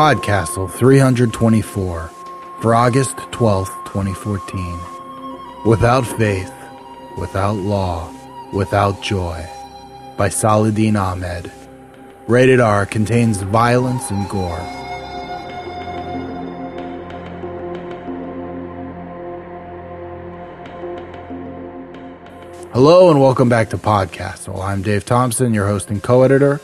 Podcastle 324 for August 12th, 2014. Without faith, without law, without joy. By Saladin Ahmed. Rated R contains violence and gore. Hello and welcome back to Podcastle. I'm Dave Thompson, your host and co editor.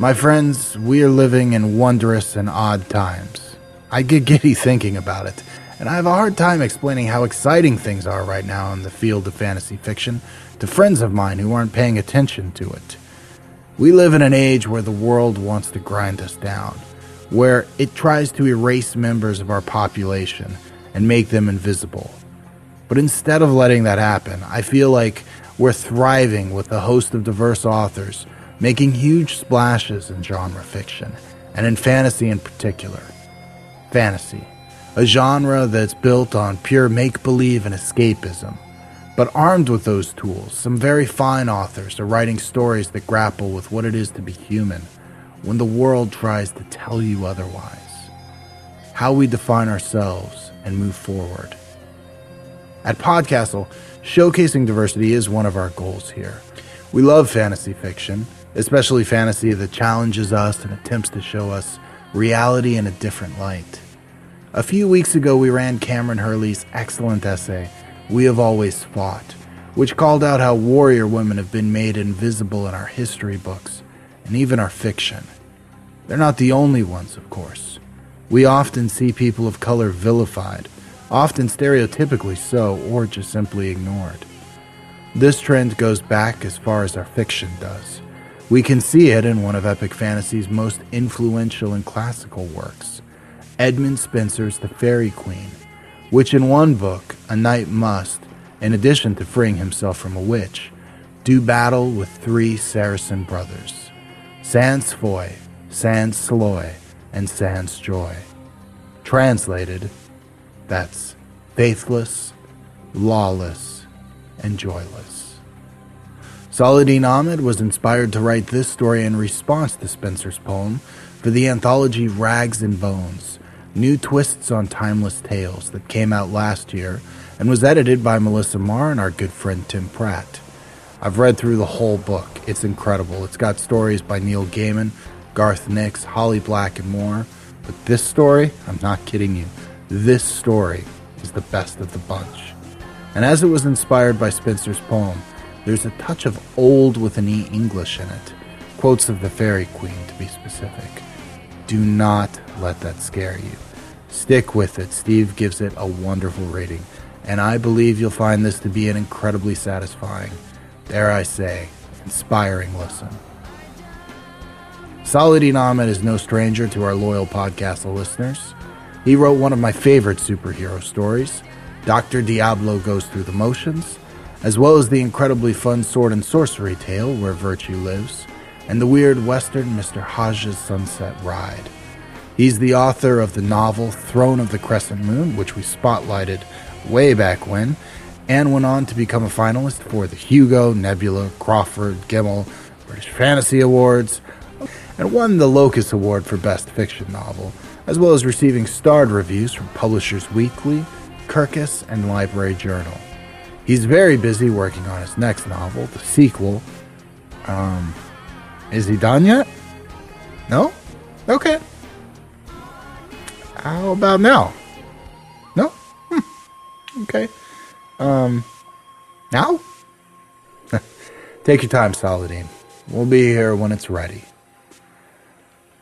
My friends, we are living in wondrous and odd times. I get giddy thinking about it, and I have a hard time explaining how exciting things are right now in the field of fantasy fiction to friends of mine who aren't paying attention to it. We live in an age where the world wants to grind us down, where it tries to erase members of our population and make them invisible. But instead of letting that happen, I feel like we're thriving with a host of diverse authors, making huge splashes in genre fiction, and in fantasy in particular. Fantasy, a genre that's built on pure make believe and escapism. But armed with those tools, some very fine authors are writing stories that grapple with what it is to be human when the world tries to tell you otherwise. How we define ourselves and move forward. At Podcastle, Showcasing diversity is one of our goals here. We love fantasy fiction, especially fantasy that challenges us and attempts to show us reality in a different light. A few weeks ago, we ran Kameron Hurley's excellent essay, We Have Always Fought, which called out how warrior women have been made invisible in our history books and even our fiction. They're not the only ones, of course. We often see people of color vilified often stereotypically so or just simply ignored. This trend goes back as far as our fiction does. We can see it in one of epic fantasy's most influential and classical works, Edmund Spenser's The Faerie Queene, which in one book, a knight must, in addition to freeing himself from a witch, do battle with three Saracen brothers, Sans Foy, Sans Loy, and Sans Joy. Translated, that's faithless, lawless, and joyless. Saladin Ahmed was inspired to write this story in response to Spenser's poem for the anthology Rags and Bones New Twists on Timeless Tales that came out last year and was edited by Melissa Marr and our good friend Tim Pratt. I've read through the whole book. It's incredible. It's got stories by Neil Gaiman, Garth Nix, Holly Black, and more. But this story, I'm not kidding you, this story is the best of the bunch. And as it was inspired by Spenser's poem, there's a touch of old with an E English in it. Quotes of the Faerie Queene, to be specific. Do not let that scare you. Stick with it. Steve gives it a wonderful rating, and I believe you'll find this to be an incredibly satisfying, dare I say, inspiring listen. Saladin Ahmed is no stranger to our loyal podcast listeners. He wrote one of my favorite superhero stories, Dr. Diablo Goes Through the Motions, as well as the incredibly fun sword and sorcery tale Where Virtue Lives, and the weird western Mr. Hadj's Sunset Ride. He's the author of the novel Throne of the Crescent Moon, which we spotlighted way back when, and went on to become a finalist for the Hugo, Nebula, Crawford, Gemmell, British Fantasy Awards, and won the Locus Award for Best Fiction Novel as well as receiving starred reviews from Publishers Weekly, Kirkus, and Library Journal. He's very busy working on his next novel, the sequel. Um, is he done yet? No? Okay. How about now? No? Hmm. Okay. Um, now? Take your time, Saladin. We'll be here when it's ready.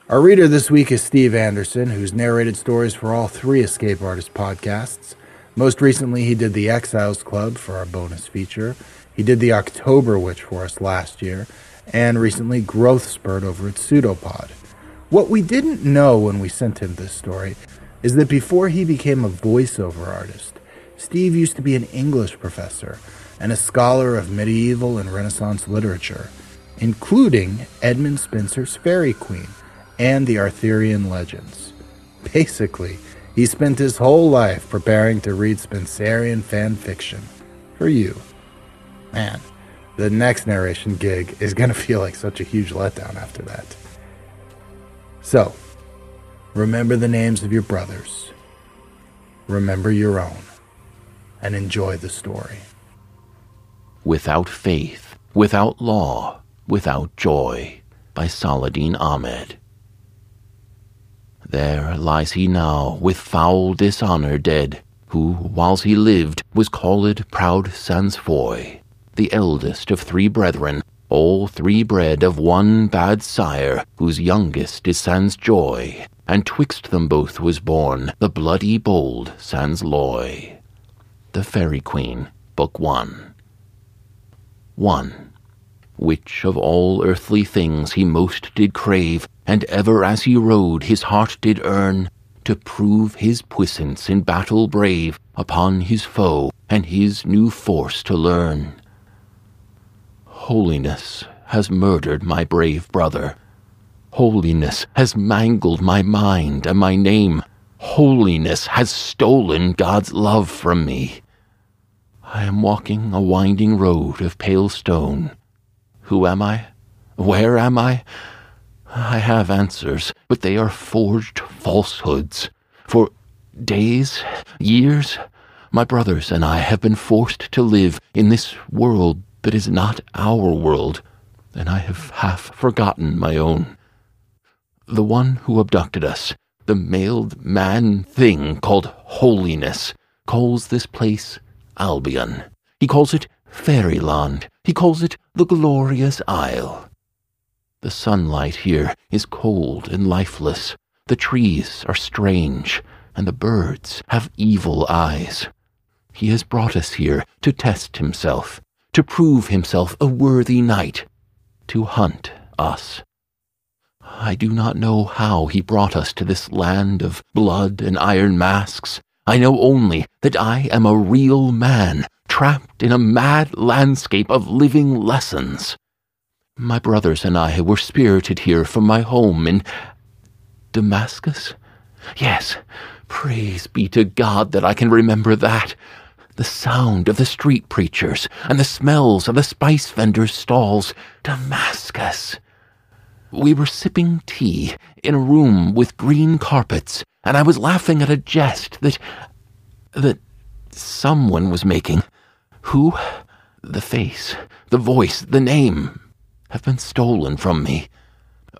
Our reader this week is Steve Anderson, who's narrated stories for all three Escape Artist podcasts. Most recently, he did the Exiles Club for our bonus feature. He did the October Witch for us last year, and recently Growth Spurt over at Pseudopod. What we didn't know when we sent him this story is that before he became a voiceover artist, Steve used to be an English professor and a scholar of medieval and Renaissance literature, including Edmund Spenser's Faerie Queene and the Arthurian legends. Basically, he spent his whole life preparing to read Spenserian fan fiction for you. Man, the next narration gig is going to feel like such a huge letdown after that. So, Remember the names of your brothers. Remember your own. And enjoy the story. Without Faith, Without Law, Without Joy by Saladin Ahmed. There lies he now, with foul dishonor dead, who, whiles he lived, was called proud Sansfoy, the eldest of three brethren, all three bred of one bad sire, whose youngest is Sans Joy, and twixt them both was born the bloody bold Sans Loy. The Faerie Queene, Book One. One. Which of all earthly things he most did crave, and ever as he rode his heart did earn, to prove his puissance in battle brave upon his foe, and his new force to learn. Holiness has murdered my brave brother. Holiness has mangled my mind and my name. Holiness has stolen God's love from me. I am walking a winding road of pale stone. Who am I? Where am I? I have answers, but they are forged falsehoods. For days, years, my brothers and I have been forced to live in this world that is not our world, and I have half forgotten my own. The one who abducted us, the mailed man thing called holiness, calls this place Albion. He calls it Fairyland. He calls it the Glorious Isle. The sunlight here is cold and lifeless. The trees are strange, and the birds have evil eyes. He has brought us here to test himself, to prove himself a worthy knight, to hunt us. I do not know how he brought us to this land of blood and iron masks. I know only that I am a real man, trapped in a mad landscape of living lessons. My brothers and I were spirited here from my home in Damascus? Yes, praise be to God that I can remember that. The sound of the street preachers and the smells of the spice vendors' stalls. Damascus. We were sipping tea in a room with green carpets, and I was laughing at a jest that. that someone was making. Who? The face, the voice, the name have been stolen from me.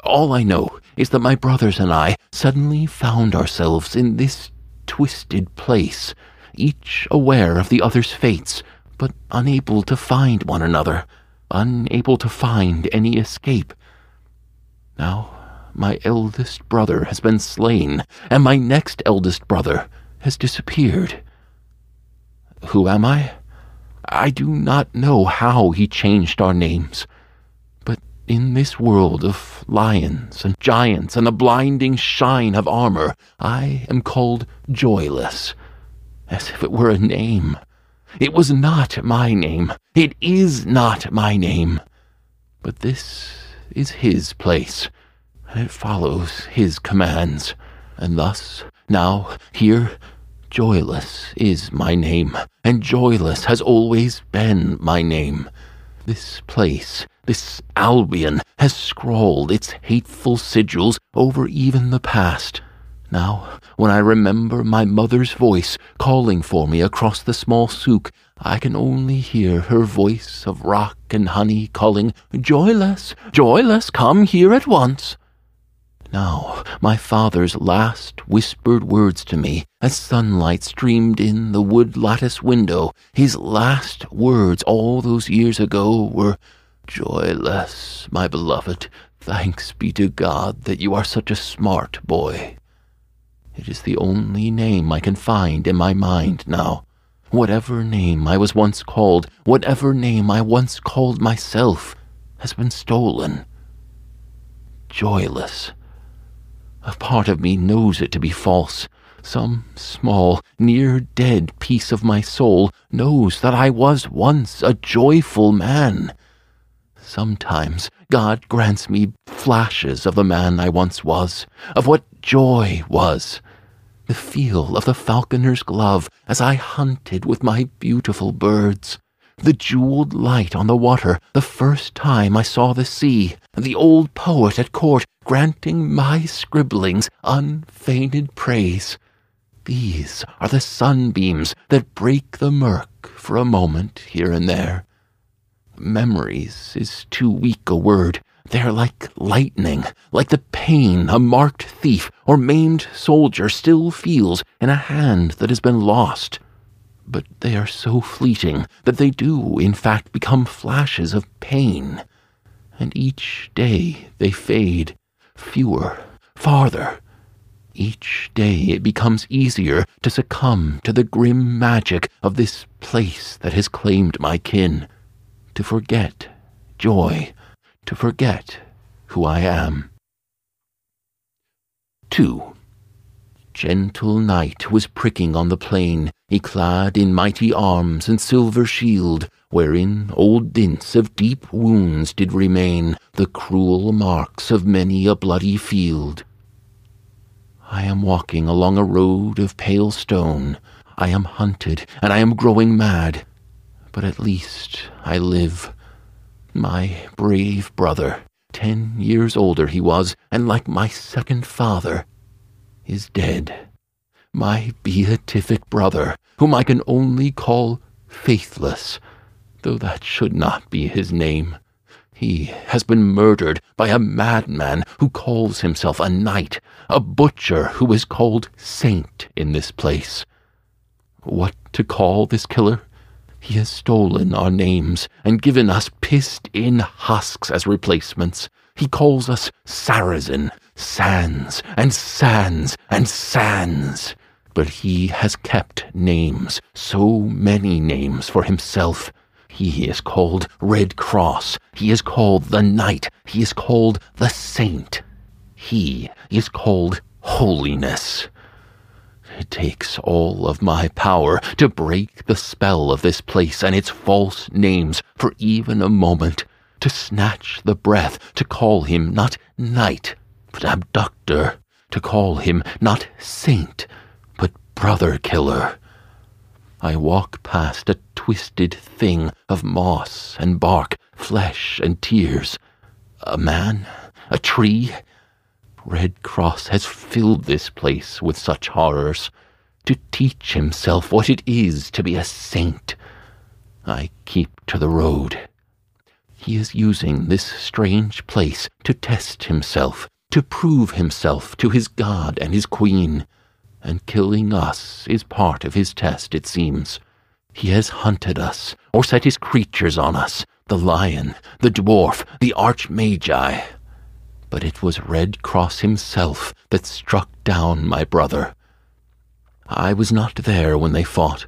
All I know is that my brothers and I suddenly found ourselves in this twisted place, each aware of the other's fates, but unable to find one another, unable to find any escape. Now, my eldest brother has been slain, and my next eldest brother has disappeared. Who am I? I do not know how he changed our names in this world of lions and giants and the blinding shine of armor, I am called Joyless, as if it were a name. It was not my name. It is not my name. But this is his place, and it follows his commands. And thus, now, here, Joyless is my name, and Joyless has always been my name. This place this Albion has scrawled its hateful sigils over even the past. Now, when I remember my mother's voice calling for me across the small souk, I can only hear her voice of rock and honey calling, Joyless, Joyless, come here at once. Now, my father's last whispered words to me as sunlight streamed in the wood lattice window, his last words all those years ago were, Joyless, my beloved, thanks be to God that you are such a smart boy. It is the only name I can find in my mind now. Whatever name I was once called, whatever name I once called myself, has been stolen. Joyless. A part of me knows it to be false. Some small, near dead piece of my soul knows that I was once a joyful man. Sometimes God grants me flashes of the man I once was, of what joy was. The feel of the falconer's glove as I hunted with my beautiful birds, the jeweled light on the water, the first time I saw the sea, the old poet at court granting my scribblings unfeigned praise. These are the sunbeams that break the murk for a moment here and there. Memories is too weak a word. They're like lightning, like the pain a marked thief or maimed soldier still feels in a hand that has been lost but they are so fleeting that they do, in fact, become flashes of pain. And each day they fade, fewer, farther. Each day it becomes easier to succumb to the grim magic of this place that has claimed my kin, to forget joy, to forget who I am. 2. Gentle night was pricking on the plain, y-clad in mighty arms and silver shield, wherein old dints of deep wounds did remain, the cruel marks of many a bloody field. I am walking along a road of pale stone. I am hunted, and I am growing mad. But at least I live. My brave brother, ten years older he was, and like my second father, is dead. My beatific brother, whom I can only call Faithless, though that should not be his name. He has been murdered by a madman who calls himself a knight, a butcher who is called Saint in this place. What to call this killer? He has stolen our names and given us pissed in husks as replacements. He calls us Saracen, Sans, and Sans, and Sans. But he has kept names, so many names for himself. He is called Red Cross. He is called the Knight. He is called the Saint. He is called Holiness. It takes all of my power to break the spell of this place and its false names for even a moment, to snatch the breath, to call him not knight, but abductor, to call him not saint, but brother killer. I walk past a twisted thing of moss and bark, flesh and tears. A man? A tree? Red Cross has filled this place with such horrors, to teach himself what it is to be a saint. I keep to the road. He is using this strange place to test himself, to prove himself to his God and his Queen, and killing us is part of his test, it seems. He has hunted us, or set his creatures on us, the lion, the dwarf, the Archimago. But it was Red Cross himself that struck down my brother. I was not there when they fought,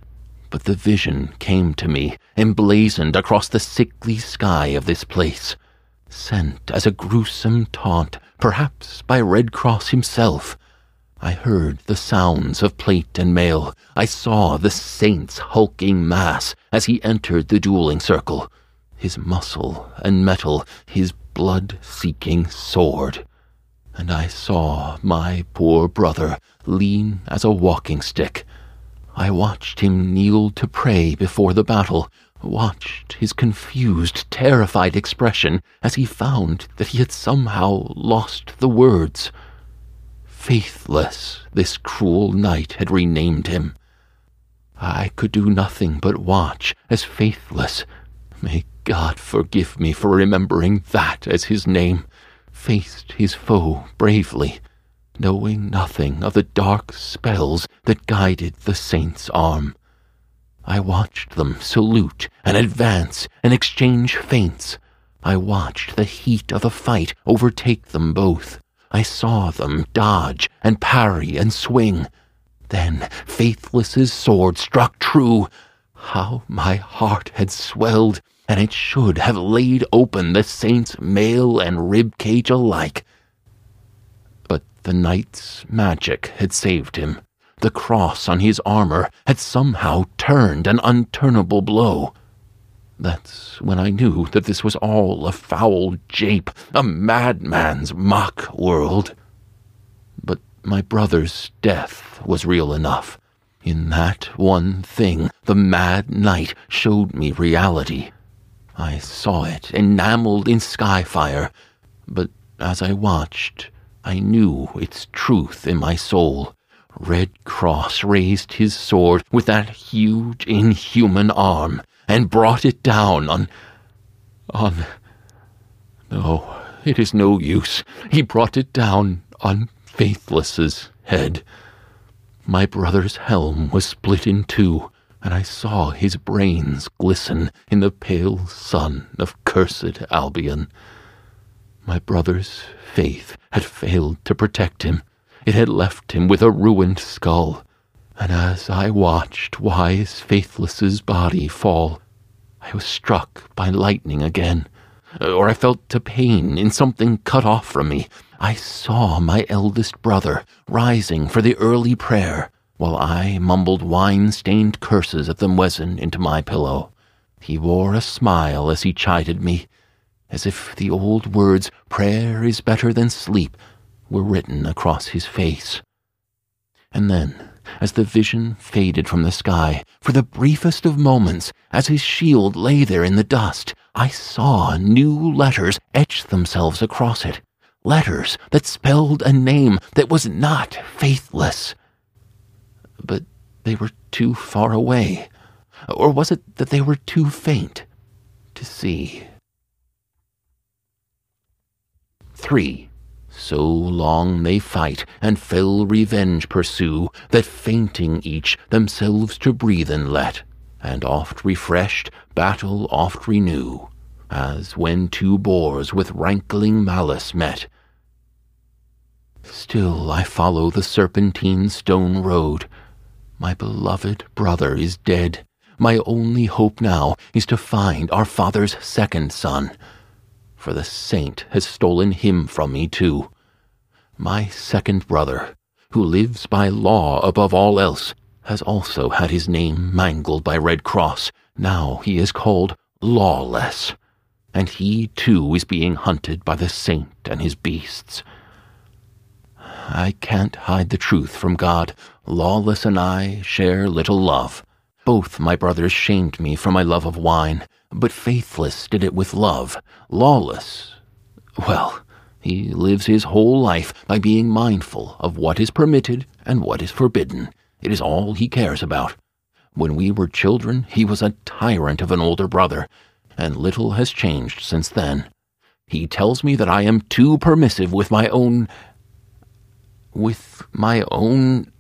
but the vision came to me, emblazoned across the sickly sky of this place, sent as a gruesome taunt perhaps by Red Cross himself. I heard the sounds of plate and mail. I saw the saint's hulking mass as he entered the dueling circle, his muscle and metal, his blood seeking sword. And I saw my poor brother lean as a walking stick. I watched him kneel to pray before the battle, watched his confused, terrified expression as he found that he had somehow lost the words. Faithless, this cruel knight had renamed him. I could do nothing but watch as Faithless. May God forgive me for remembering that as his name. Faced his foe bravely, knowing nothing of the dark spells that guided the saint's arm. I watched them salute and advance and exchange feints. I watched the heat of the fight overtake them both. I saw them dodge and parry and swing. Then Faithless's sword struck true. How my heart had swelled, and it should have laid open the saint's mail and rib cage alike. But the knight's magic had saved him. The cross on his armor had somehow turned an unturnable blow. That's when I knew that this was all a foul jape, a madman's mock world. But my brother's death was real enough. In that one thing, the mad knight showed me reality. I saw it enameled in skyfire, but as I watched, I knew its truth in my soul. Red Cross raised his sword with that huge, inhuman arm and brought it down on. on. No, it is no use. He brought it down on Faithless's head. My brother's helm was split in two, and I saw his brains glisten in the pale sun of cursed Albion. My brother's faith had failed to protect him. It had left him with a ruined skull. And as I watched wise Faithless's body fall, I was struck by lightning again, or I felt a pain in something cut off from me. I saw my eldest brother rising for the early prayer, while I mumbled wine stained curses at the muezzin into my pillow. He wore a smile as he chided me, as if the old words, prayer is better than sleep, were written across his face. And then, as the vision faded from the sky, for the briefest of moments, as his shield lay there in the dust, I saw new letters etch themselves across it. Letters that spelled a name that was not faithless. But they were too far away. Or was it that they were too faint to see? 3. So long they fight, and fell revenge pursue, that fainting each themselves to breathe breathen let, and oft refreshed, battle oft renew, as when two boars with rankling malice met. Still I follow the serpentine stone road. My beloved brother is dead. My only hope now is to find our father's second son for the saint has stolen him from me too. My second brother, who lives by law above all else, has also had his name mangled by Red Cross. Now he is called Lawless, and he too is being hunted by the saint and his beasts. I can't hide the truth from God. Lawless and I share little love. Both my brothers shamed me for my love of wine, but Faithless did it with love. Lawless, well, he lives his whole life by being mindful of what is permitted and what is forbidden. It is all he cares about. When we were children, he was a tyrant of an older brother, and little has changed since then. He tells me that I am too permissive with my own. with my own.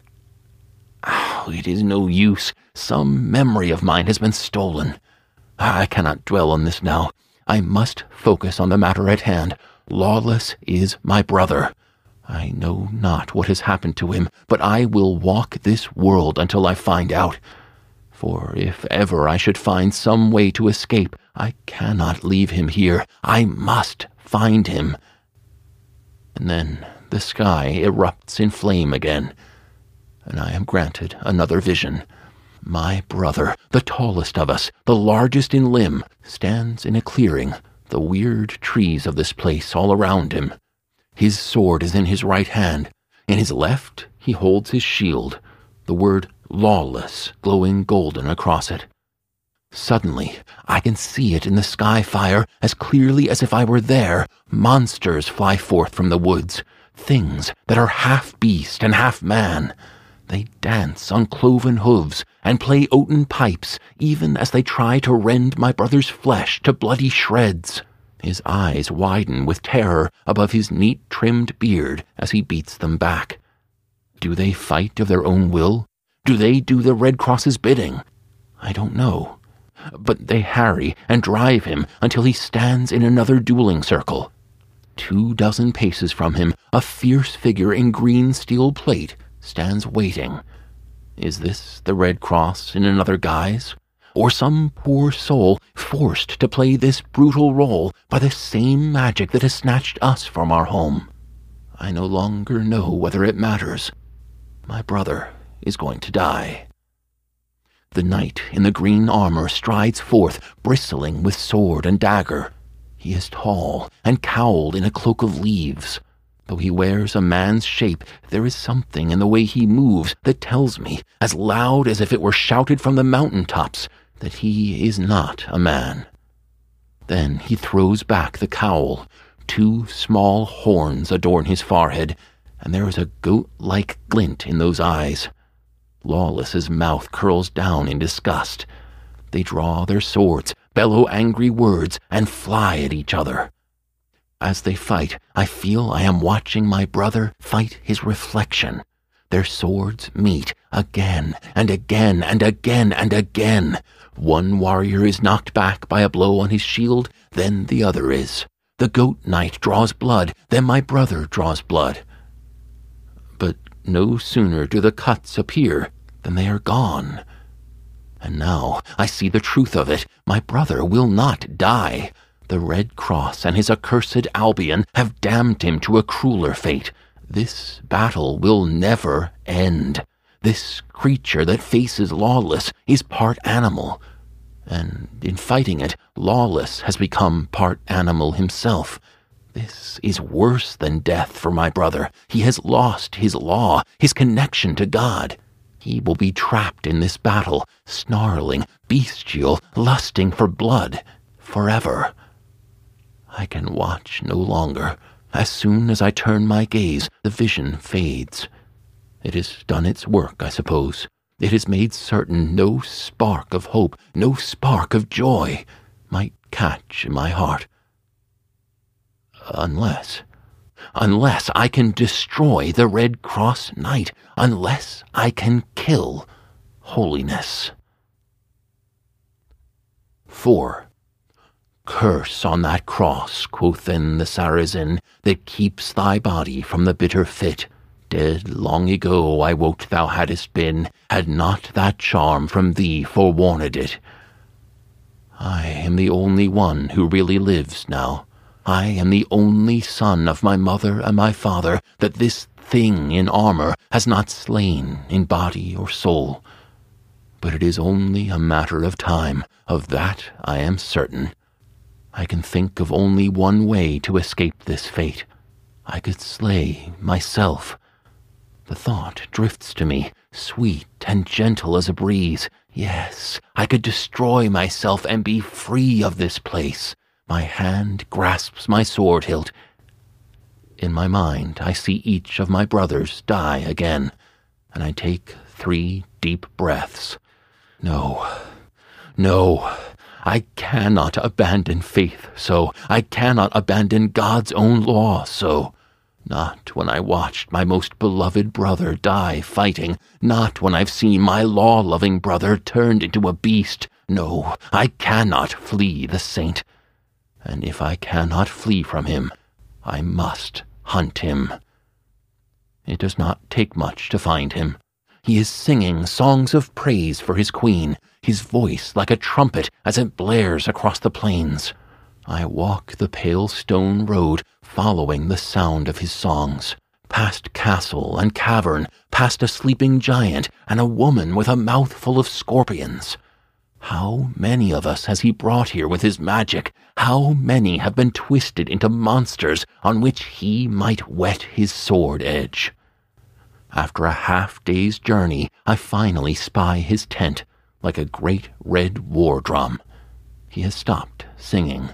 Oh, it is no use. Some memory of mine has been stolen. I cannot dwell on this now. I must focus on the matter at hand. Lawless is my brother. I know not what has happened to him, but I will walk this world until I find out. For if ever I should find some way to escape, I cannot leave him here. I must find him. And then the sky erupts in flame again, and I am granted another vision. My brother, the tallest of us, the largest in limb, stands in a clearing, the weird trees of this place all around him. His sword is in his right hand. In his left, he holds his shield, the word lawless glowing golden across it. Suddenly, I can see it in the sky fire as clearly as if I were there. Monsters fly forth from the woods, things that are half beast and half man. They dance on cloven hooves and play oaten pipes, even as they try to rend my brother's flesh to bloody shreds. His eyes widen with terror above his neat trimmed beard as he beats them back. Do they fight of their own will? Do they do the Red Cross's bidding? I don't know. But they harry and drive him until he stands in another dueling circle. Two dozen paces from him, a fierce figure in green steel plate stands waiting. Is this the Red Cross in another guise? Or some poor soul forced to play this brutal role by the same magic that has snatched us from our home? I no longer know whether it matters. My brother is going to die. The knight in the green armor strides forth, bristling with sword and dagger. He is tall and cowled in a cloak of leaves. Though he wears a man's shape, there is something in the way he moves that tells me, as loud as if it were shouted from the mountain tops, that he is not a man. Then he throws back the cowl. Two small horns adorn his forehead, and there is a goat like glint in those eyes. Lawless's mouth curls down in disgust. They draw their swords, bellow angry words, and fly at each other. As they fight, I feel I am watching my brother fight his reflection. Their swords meet again and again and again and again. One warrior is knocked back by a blow on his shield, then the other is. The goat knight draws blood, then my brother draws blood. But no sooner do the cuts appear than they are gone. And now I see the truth of it. My brother will not die. The Red Cross and his accursed Albion have damned him to a crueler fate. This battle will never end. This creature that faces Lawless is part animal. And in fighting it, Lawless has become part animal himself. This is worse than death for my brother. He has lost his law, his connection to God. He will be trapped in this battle, snarling, bestial, lusting for blood, forever. I can watch no longer. As soon as I turn my gaze, the vision fades. It has done its work, I suppose. It has made certain no spark of hope, no spark of joy might catch in my heart. Unless unless I can destroy the Red Cross Knight, unless I can kill holiness. 4. Curse on that cross, quothin the Saracen, that keeps thy body from the bitter fit. Dead long ago I wot thou hadst been, had not that charm from thee forewarned it. I am the only one who really lives now. I am the only son of my mother and my father that this thing in armor has not slain in body or soul. But it is only a matter of time, of that I am certain. I can think of only one way to escape this fate. I could slay myself. The thought drifts to me, sweet and gentle as a breeze. Yes, I could destroy myself and be free of this place. My hand grasps my sword hilt. In my mind, I see each of my brothers die again, and I take three deep breaths. No, no, I cannot abandon faith so. I cannot abandon God's own law so. Not when I watched my most beloved brother die fighting. Not when I've seen my law loving brother turned into a beast. No, I cannot flee the saint and if I cannot flee from him, I must hunt him. It does not take much to find him. He is singing songs of praise for his queen, his voice like a trumpet as it blares across the plains. I walk the pale stone road, following the sound of his songs, past castle and cavern, past a sleeping giant and a woman with a mouthful of scorpions. How many of us has he brought here with his magic? How many have been twisted into monsters on which he might whet his sword edge? After a half day's journey, I finally spy his tent like a great red war drum. He has stopped singing.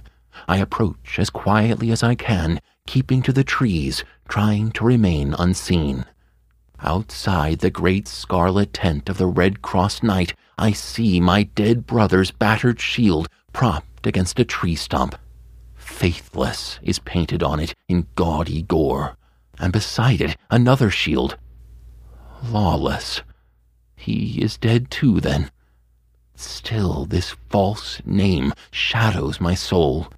I approach as quietly as I can, keeping to the trees, trying to remain unseen. Outside the great scarlet tent of the Red Cross Knight, I see my dead brother's battered shield propped against a tree stump. Faithless is painted on it in gaudy gore, and beside it another shield. Lawless. He is dead too, then. Still, this false name shadows my soul.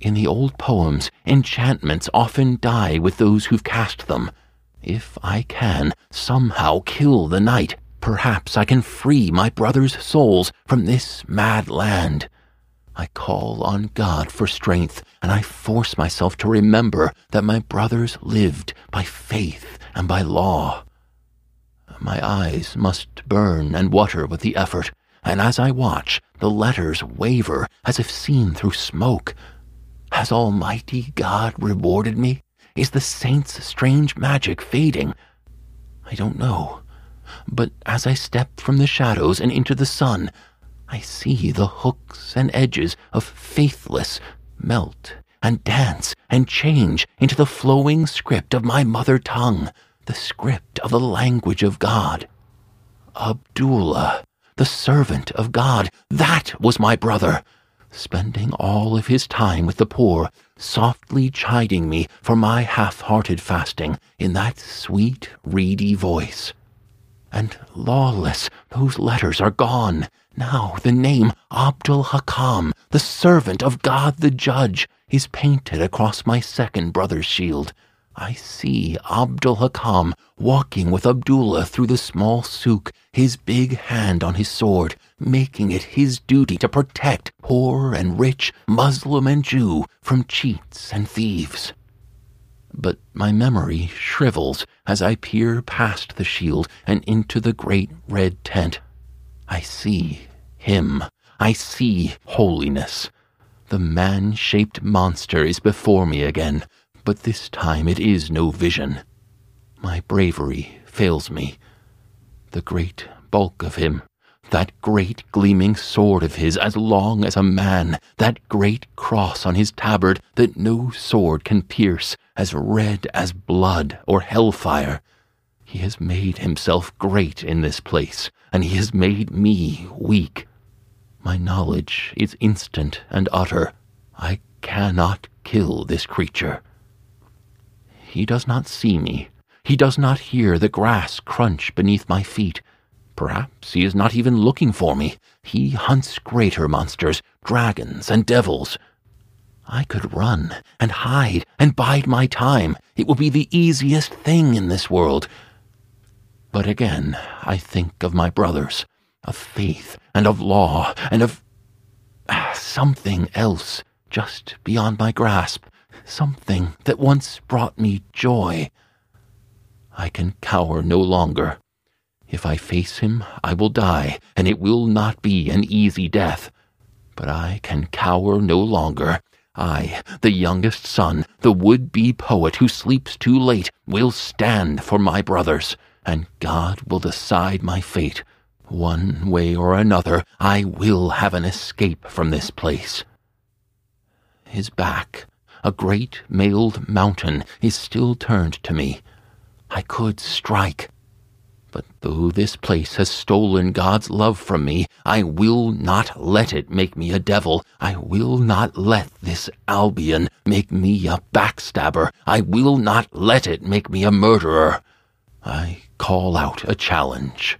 In the old poems, enchantments often die with those who've cast them. If I can somehow kill the knight, Perhaps I can free my brothers' souls from this mad land. I call on God for strength, and I force myself to remember that my brothers lived by faith and by law. My eyes must burn and water with the effort, and as I watch, the letters waver as if seen through smoke. Has Almighty God rewarded me? Is the saint's strange magic fading? I don't know. But as I step from the shadows and into the sun, I see the hooks and edges of faithless melt and dance and change into the flowing script of my mother tongue, the script of the language of God. Abdullah, the servant of God, that was my brother, spending all of his time with the poor, softly chiding me for my half hearted fasting in that sweet, reedy voice. And lawless, those letters are gone. Now the name Abdul Hakam, the servant of God the Judge, is painted across my second brother's shield. I see Abdul Hakam walking with Abdullah through the small souk, his big hand on his sword, making it his duty to protect poor and rich, Muslim and Jew, from cheats and thieves. But my memory shrivels as I peer past the shield and into the great red tent. I see him. I see holiness. The man shaped monster is before me again, but this time it is no vision. My bravery fails me. The great bulk of him, that great gleaming sword of his as long as a man, that great cross on his tabard that no sword can pierce, as red as blood or hellfire. He has made himself great in this place, and he has made me weak. My knowledge is instant and utter. I cannot kill this creature. He does not see me. He does not hear the grass crunch beneath my feet. Perhaps he is not even looking for me. He hunts greater monsters, dragons and devils. I could run and hide and bide my time. It will be the easiest thing in this world. But again, I think of my brothers of faith and of law and of ah, something else just beyond my grasp, something that once brought me joy. I can cower no longer. If I face him, I will die, and it will not be an easy death. But I can cower no longer. I, the youngest son, the would be poet who sleeps too late, will stand for my brothers, and God will decide my fate one way or another, I will have an escape from this place. His back, a great mailed mountain, is still turned to me. I could strike. But though this place has stolen God's love from me, I will not let it make me a devil. I will not let this Albion make me a backstabber. I will not let it make me a murderer. I call out a challenge.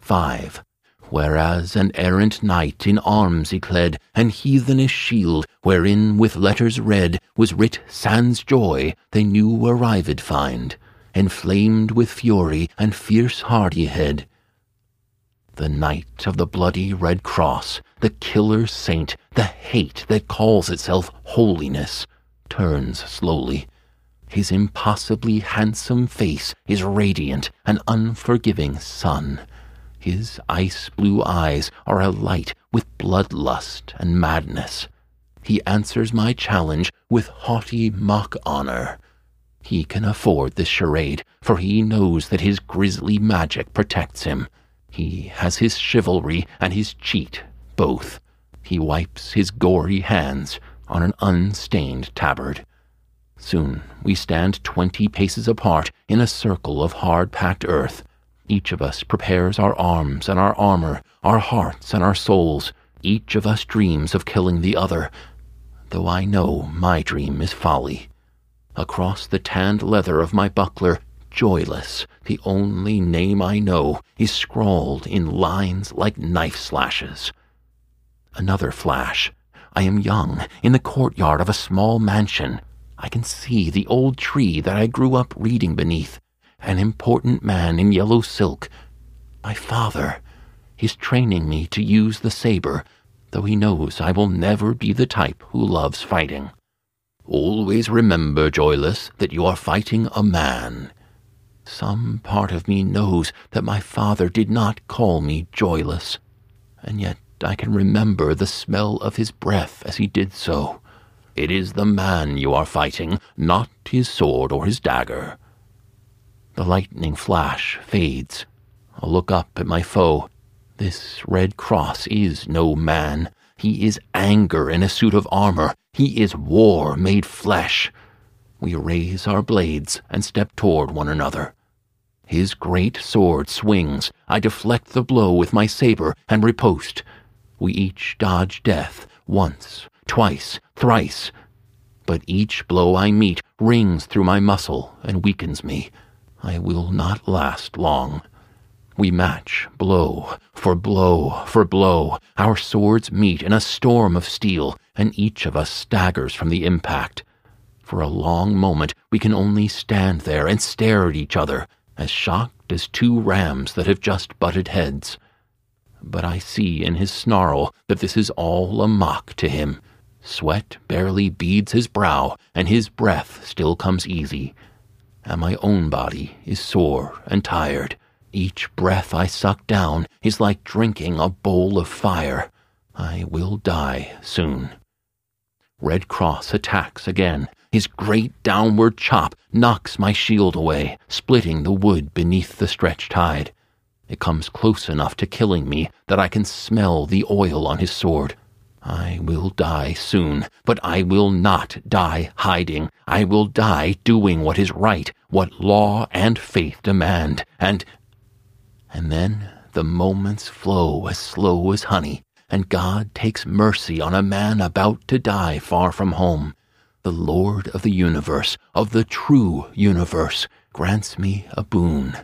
5. Whereas an errant knight in arms he clad, an heathenish shield, wherein with letters red was writ sans joy, they knew arrived find, enflamed with fury and fierce hardihead. The knight of the bloody red cross, the killer saint, the hate that calls itself holiness, turns slowly. His impossibly handsome face is radiant, an unforgiving sun. His ice blue eyes are alight with bloodlust and madness. He answers my challenge with haughty mock honor. He can afford this charade, for he knows that his grisly magic protects him. He has his chivalry and his cheat, both. He wipes his gory hands on an unstained tabard. Soon we stand twenty paces apart in a circle of hard packed earth. Each of us prepares our arms and our armor, our hearts and our souls. Each of us dreams of killing the other, though I know my dream is folly. Across the tanned leather of my buckler, joyless, the only name I know, is scrawled in lines like knife slashes. Another flash. I am young, in the courtyard of a small mansion. I can see the old tree that I grew up reading beneath an important man in yellow silk. My father. He's training me to use the saber, though he knows I will never be the type who loves fighting. Always remember, Joyless, that you are fighting a man. Some part of me knows that my father did not call me joyless, and yet I can remember the smell of his breath as he did so. It is the man you are fighting, not his sword or his dagger. The lightning flash fades. I look up at my foe. This red cross is no man. He is anger in a suit of armor. He is war made flesh. We raise our blades and step toward one another. His great sword swings. I deflect the blow with my saber and riposte. We each dodge death once, twice, thrice. But each blow I meet rings through my muscle and weakens me. I will not last long. We match blow for blow for blow. Our swords meet in a storm of steel, and each of us staggers from the impact. For a long moment, we can only stand there and stare at each other, as shocked as two rams that have just butted heads. But I see in his snarl that this is all a mock to him. Sweat barely beads his brow, and his breath still comes easy. And my own body is sore and tired. Each breath I suck down is like drinking a bowl of fire. I will die soon. Red Cross attacks again. His great downward chop knocks my shield away, splitting the wood beneath the stretched hide. It comes close enough to killing me that I can smell the oil on his sword. I will die soon, but I will not die hiding. I will die doing what is right, what law and faith demand, and and then the moments flow as slow as honey, and God takes mercy on a man about to die far from home. The Lord of the universe, of the true universe, grants me a boon.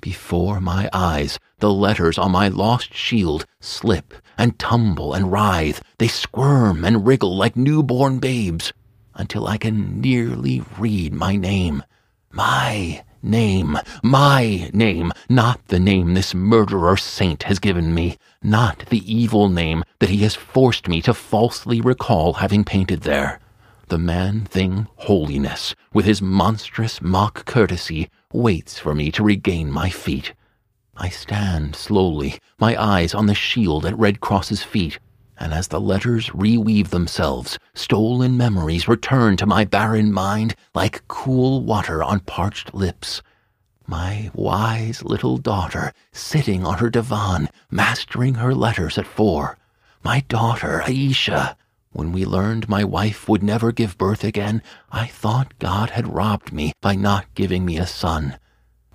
Before my eyes, the letters on my lost shield slip and tumble and writhe. They squirm and wriggle like newborn babes until I can nearly read my name. My name, my name, not the name this murderer saint has given me, not the evil name that he has forced me to falsely recall having painted there. The man thing holiness, with his monstrous mock courtesy, waits for me to regain my feet. I stand slowly, my eyes on the shield at Red Cross's feet, and as the letters reweave themselves, stolen memories return to my barren mind like cool water on parched lips. My wise little daughter sitting on her divan, mastering her letters at four. My daughter, Aisha. When we learned my wife would never give birth again, I thought God had robbed me by not giving me a son.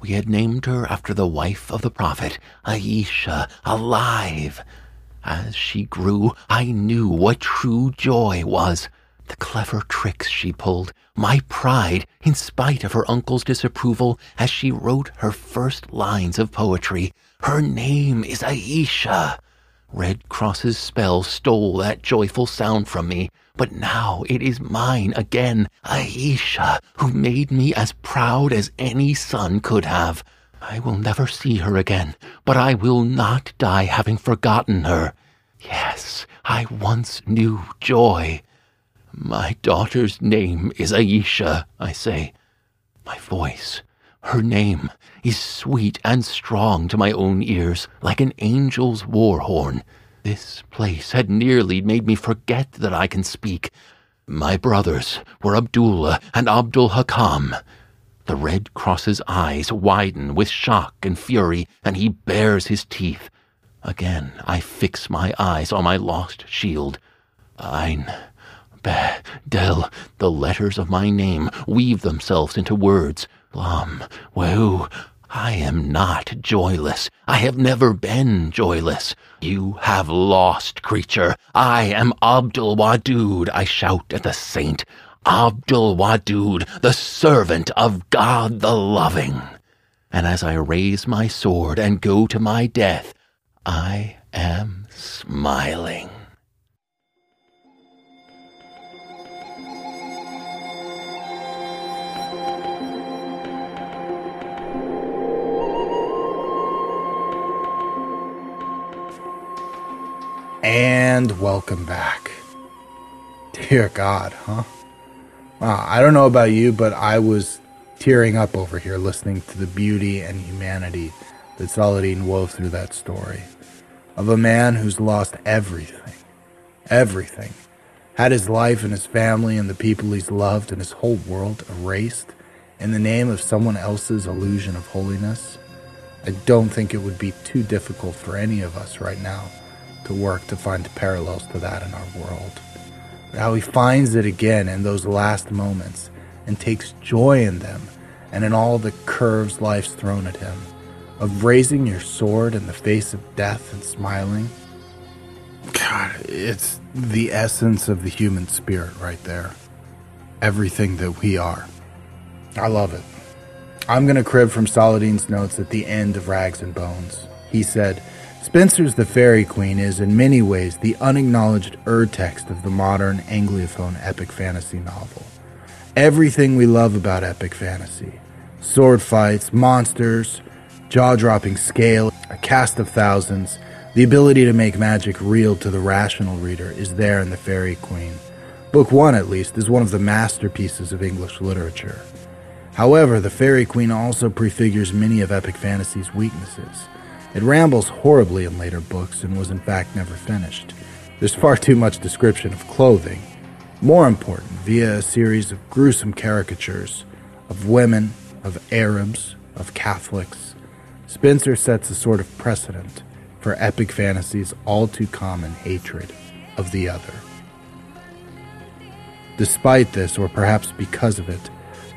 We had named her after the wife of the prophet, Aisha, alive. As she grew, I knew what true joy was. The clever tricks she pulled, my pride, in spite of her uncle's disapproval, as she wrote her first lines of poetry. Her name is Aisha. Red Cross's spell stole that joyful sound from me, but now it is mine again, Aisha, who made me as proud as any son could have. I will never see her again, but I will not die having forgotten her. Yes, I once knew joy. My daughter's name is Aisha, I say. My voice, her name, is sweet and strong to my own ears, like an angel's war horn. This place had nearly made me forget that I can speak. My brothers were Abdullah and Abdul Hakam. The Red Cross's eyes widen with shock and fury, and he bares his teeth. Again I fix my eyes on my lost shield. Ein, Be, Del, the letters of my name weave themselves into words. Lam, Wehu, I am not joyless. I have never been joyless. You have lost, creature. I am Abdul Wadud, I shout at the saint. Abdul Wadud, the servant of God the loving. And as I raise my sword and go to my death, I am smiling. And welcome back. Dear God, huh? Wow, I don't know about you, but I was tearing up over here listening to the beauty and humanity that Saladin wove through that story of a man who's lost everything, everything, had his life and his family and the people he's loved and his whole world erased in the name of someone else's illusion of holiness, I don't think it would be too difficult for any of us right now to work to find parallels to that in our world. How he finds it again in those last moments and takes joy in them and in all the curves life's thrown at him, of raising your sword in the face of death and smiling. God, it's the essence of the human spirit right there. Everything that we are. I love it. I'm going to crib from Saladin's notes at the end of Rags and Bones. He said, Spenser's The Faerie Queene is in many ways the unacknowledged ur-text of the modern Anglophone epic fantasy novel. Everything we love about epic fantasy sword fights, monsters, jaw dropping scale, a cast of thousands, the ability to make magic real to the rational reader is there in The Faerie Queene. Book one, at least, is one of the masterpieces of English literature. However, The Faerie Queene also prefigures many of epic fantasy's weaknesses. It rambles horribly in later books and was in fact never finished. There's far too much description of clothing. More important, via a series of gruesome caricatures of women, of Arabs, of Catholics, Spenser sets a sort of precedent for epic fantasy's all too common hatred of the other. Despite this, or perhaps because of it,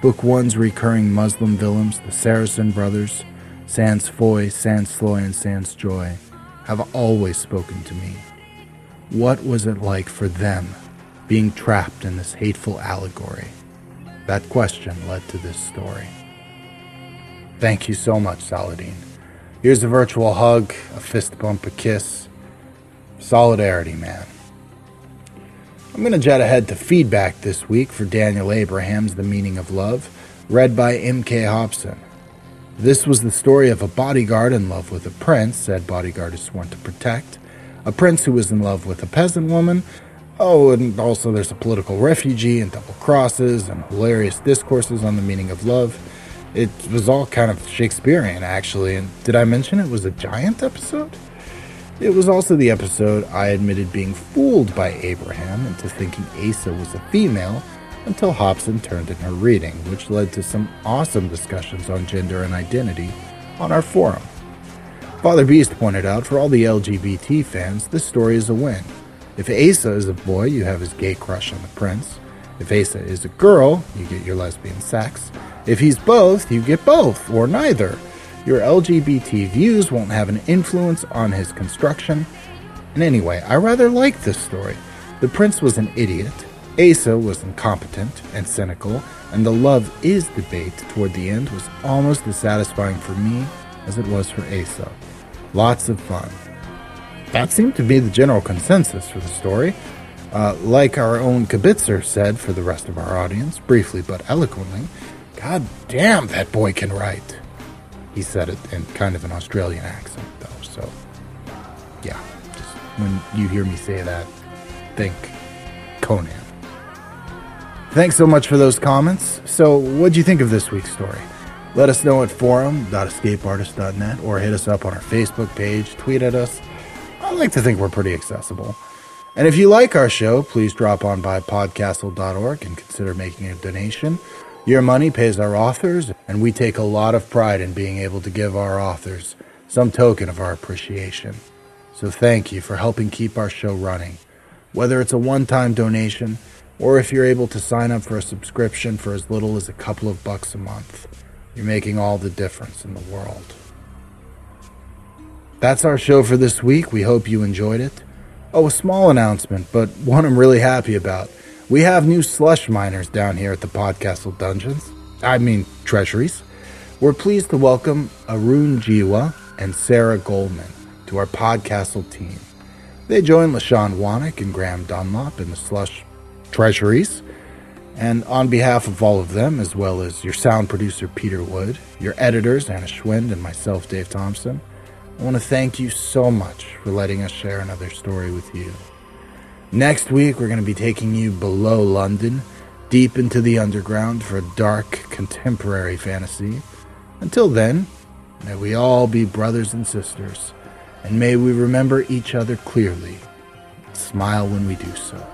Book One's recurring Muslim villains, the Saracen brothers, Sans Foy, Sans Loy, and Sans Joy, have always spoken to me. What was it like for them being trapped in this hateful allegory? That question led to this story. Thank you so much, Saladin. Here's a virtual hug, a fist bump, a kiss. Solidarity, man. I'm going to jet ahead to feedback this week for Daniel Abraham's The Meaning of Love, read by M.K. Hobson. This was the story of a bodyguard in love with a prince, said bodyguard is sworn to protect, a prince who was in love with a peasant woman. Oh, and also there's a political refugee and double crosses and hilarious discourses on the meaning of love. It was all kind of Shakespearean, actually. And did I mention it was a giant episode? It was also the episode I admitted being fooled by Abraham into thinking Asa was a female until Hobson turned in her reading, which led to some awesome discussions on gender and identity on our forum. Father Beast pointed out for all the LGBT fans, this story is a win. If Asa is a boy, you have his gay crush on the prince. If Asa is a girl, you get your lesbian sex. If he's both, you get both, or neither. Your LGBT views won't have an influence on his construction. And anyway, I rather like this story. The prince was an idiot, Asa was incompetent and cynical, and the love is debate toward the end was almost as satisfying for me as it was for Asa. Lots of fun. That seemed to be the general consensus for the story. Uh, like our own Kibitzer said for the rest of our audience, briefly but eloquently, God damn, that boy can write. He said it in kind of an Australian accent, though, so yeah. Just when you hear me say that, think Conan. Thanks so much for those comments. So, what'd you think of this week's story? Let us know at forum.escapeartist.net or hit us up on our Facebook page, tweet at us. I like to think we're pretty accessible. And if you like our show, please drop on by podcastle.org and consider making a donation. Your money pays our authors, and we take a lot of pride in being able to give our authors some token of our appreciation. So thank you for helping keep our show running. Whether it's a one time donation, or if you're able to sign up for a subscription for as little as a couple of bucks a month, you're making all the difference in the world. That's our show for this week. We hope you enjoyed it. Oh, a small announcement, but one I'm really happy about. We have new slush miners down here at the Podcastle Dungeons. I mean, treasuries. We're pleased to welcome Arun Jiwa and Sarah Goldman to our Podcastle team. They join LaShawn Wanak and Graham Dunlop in the slush treasuries. And on behalf of all of them, as well as your sound producer Peter Wood, your editors Anna Schwind, and myself, Dave Thompson, I want to thank you so much for letting us share another story with you. Next week, we're going to be taking you below London, deep into the underground for a dark contemporary fantasy. Until then, may we all be brothers and sisters, and may we remember each other clearly. And smile when we do so.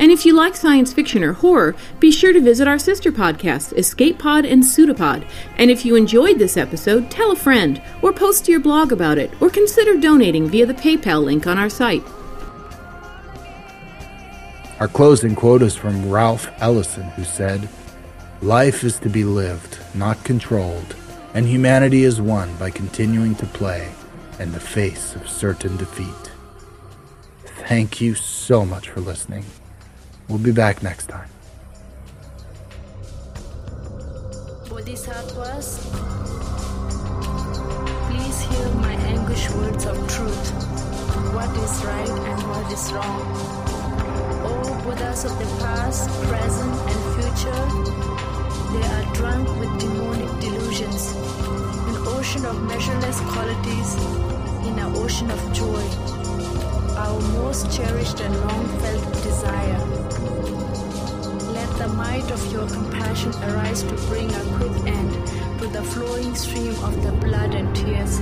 And if you like science fiction or horror, be sure to visit our sister podcasts, Escape Pod and Pseudopod. And if you enjoyed this episode, tell a friend, or post to your blog about it, or consider donating via the PayPal link on our site. Our closing quote is from Ralph Ellison, who said, Life is to be lived, not controlled, and humanity is won by continuing to play in the face of certain defeat. Thank you so much for listening. We'll be back next time. Bodhisattvas, please hear my anguished words of truth. What is right and what is wrong? O Buddhas of the past, present, and future, they are drunk with demonic delusions, an ocean of measureless qualities in an ocean of joy, our most cherished and long felt desire. The might of your compassion arise to bring a quick end to the flowing stream of the blood and tears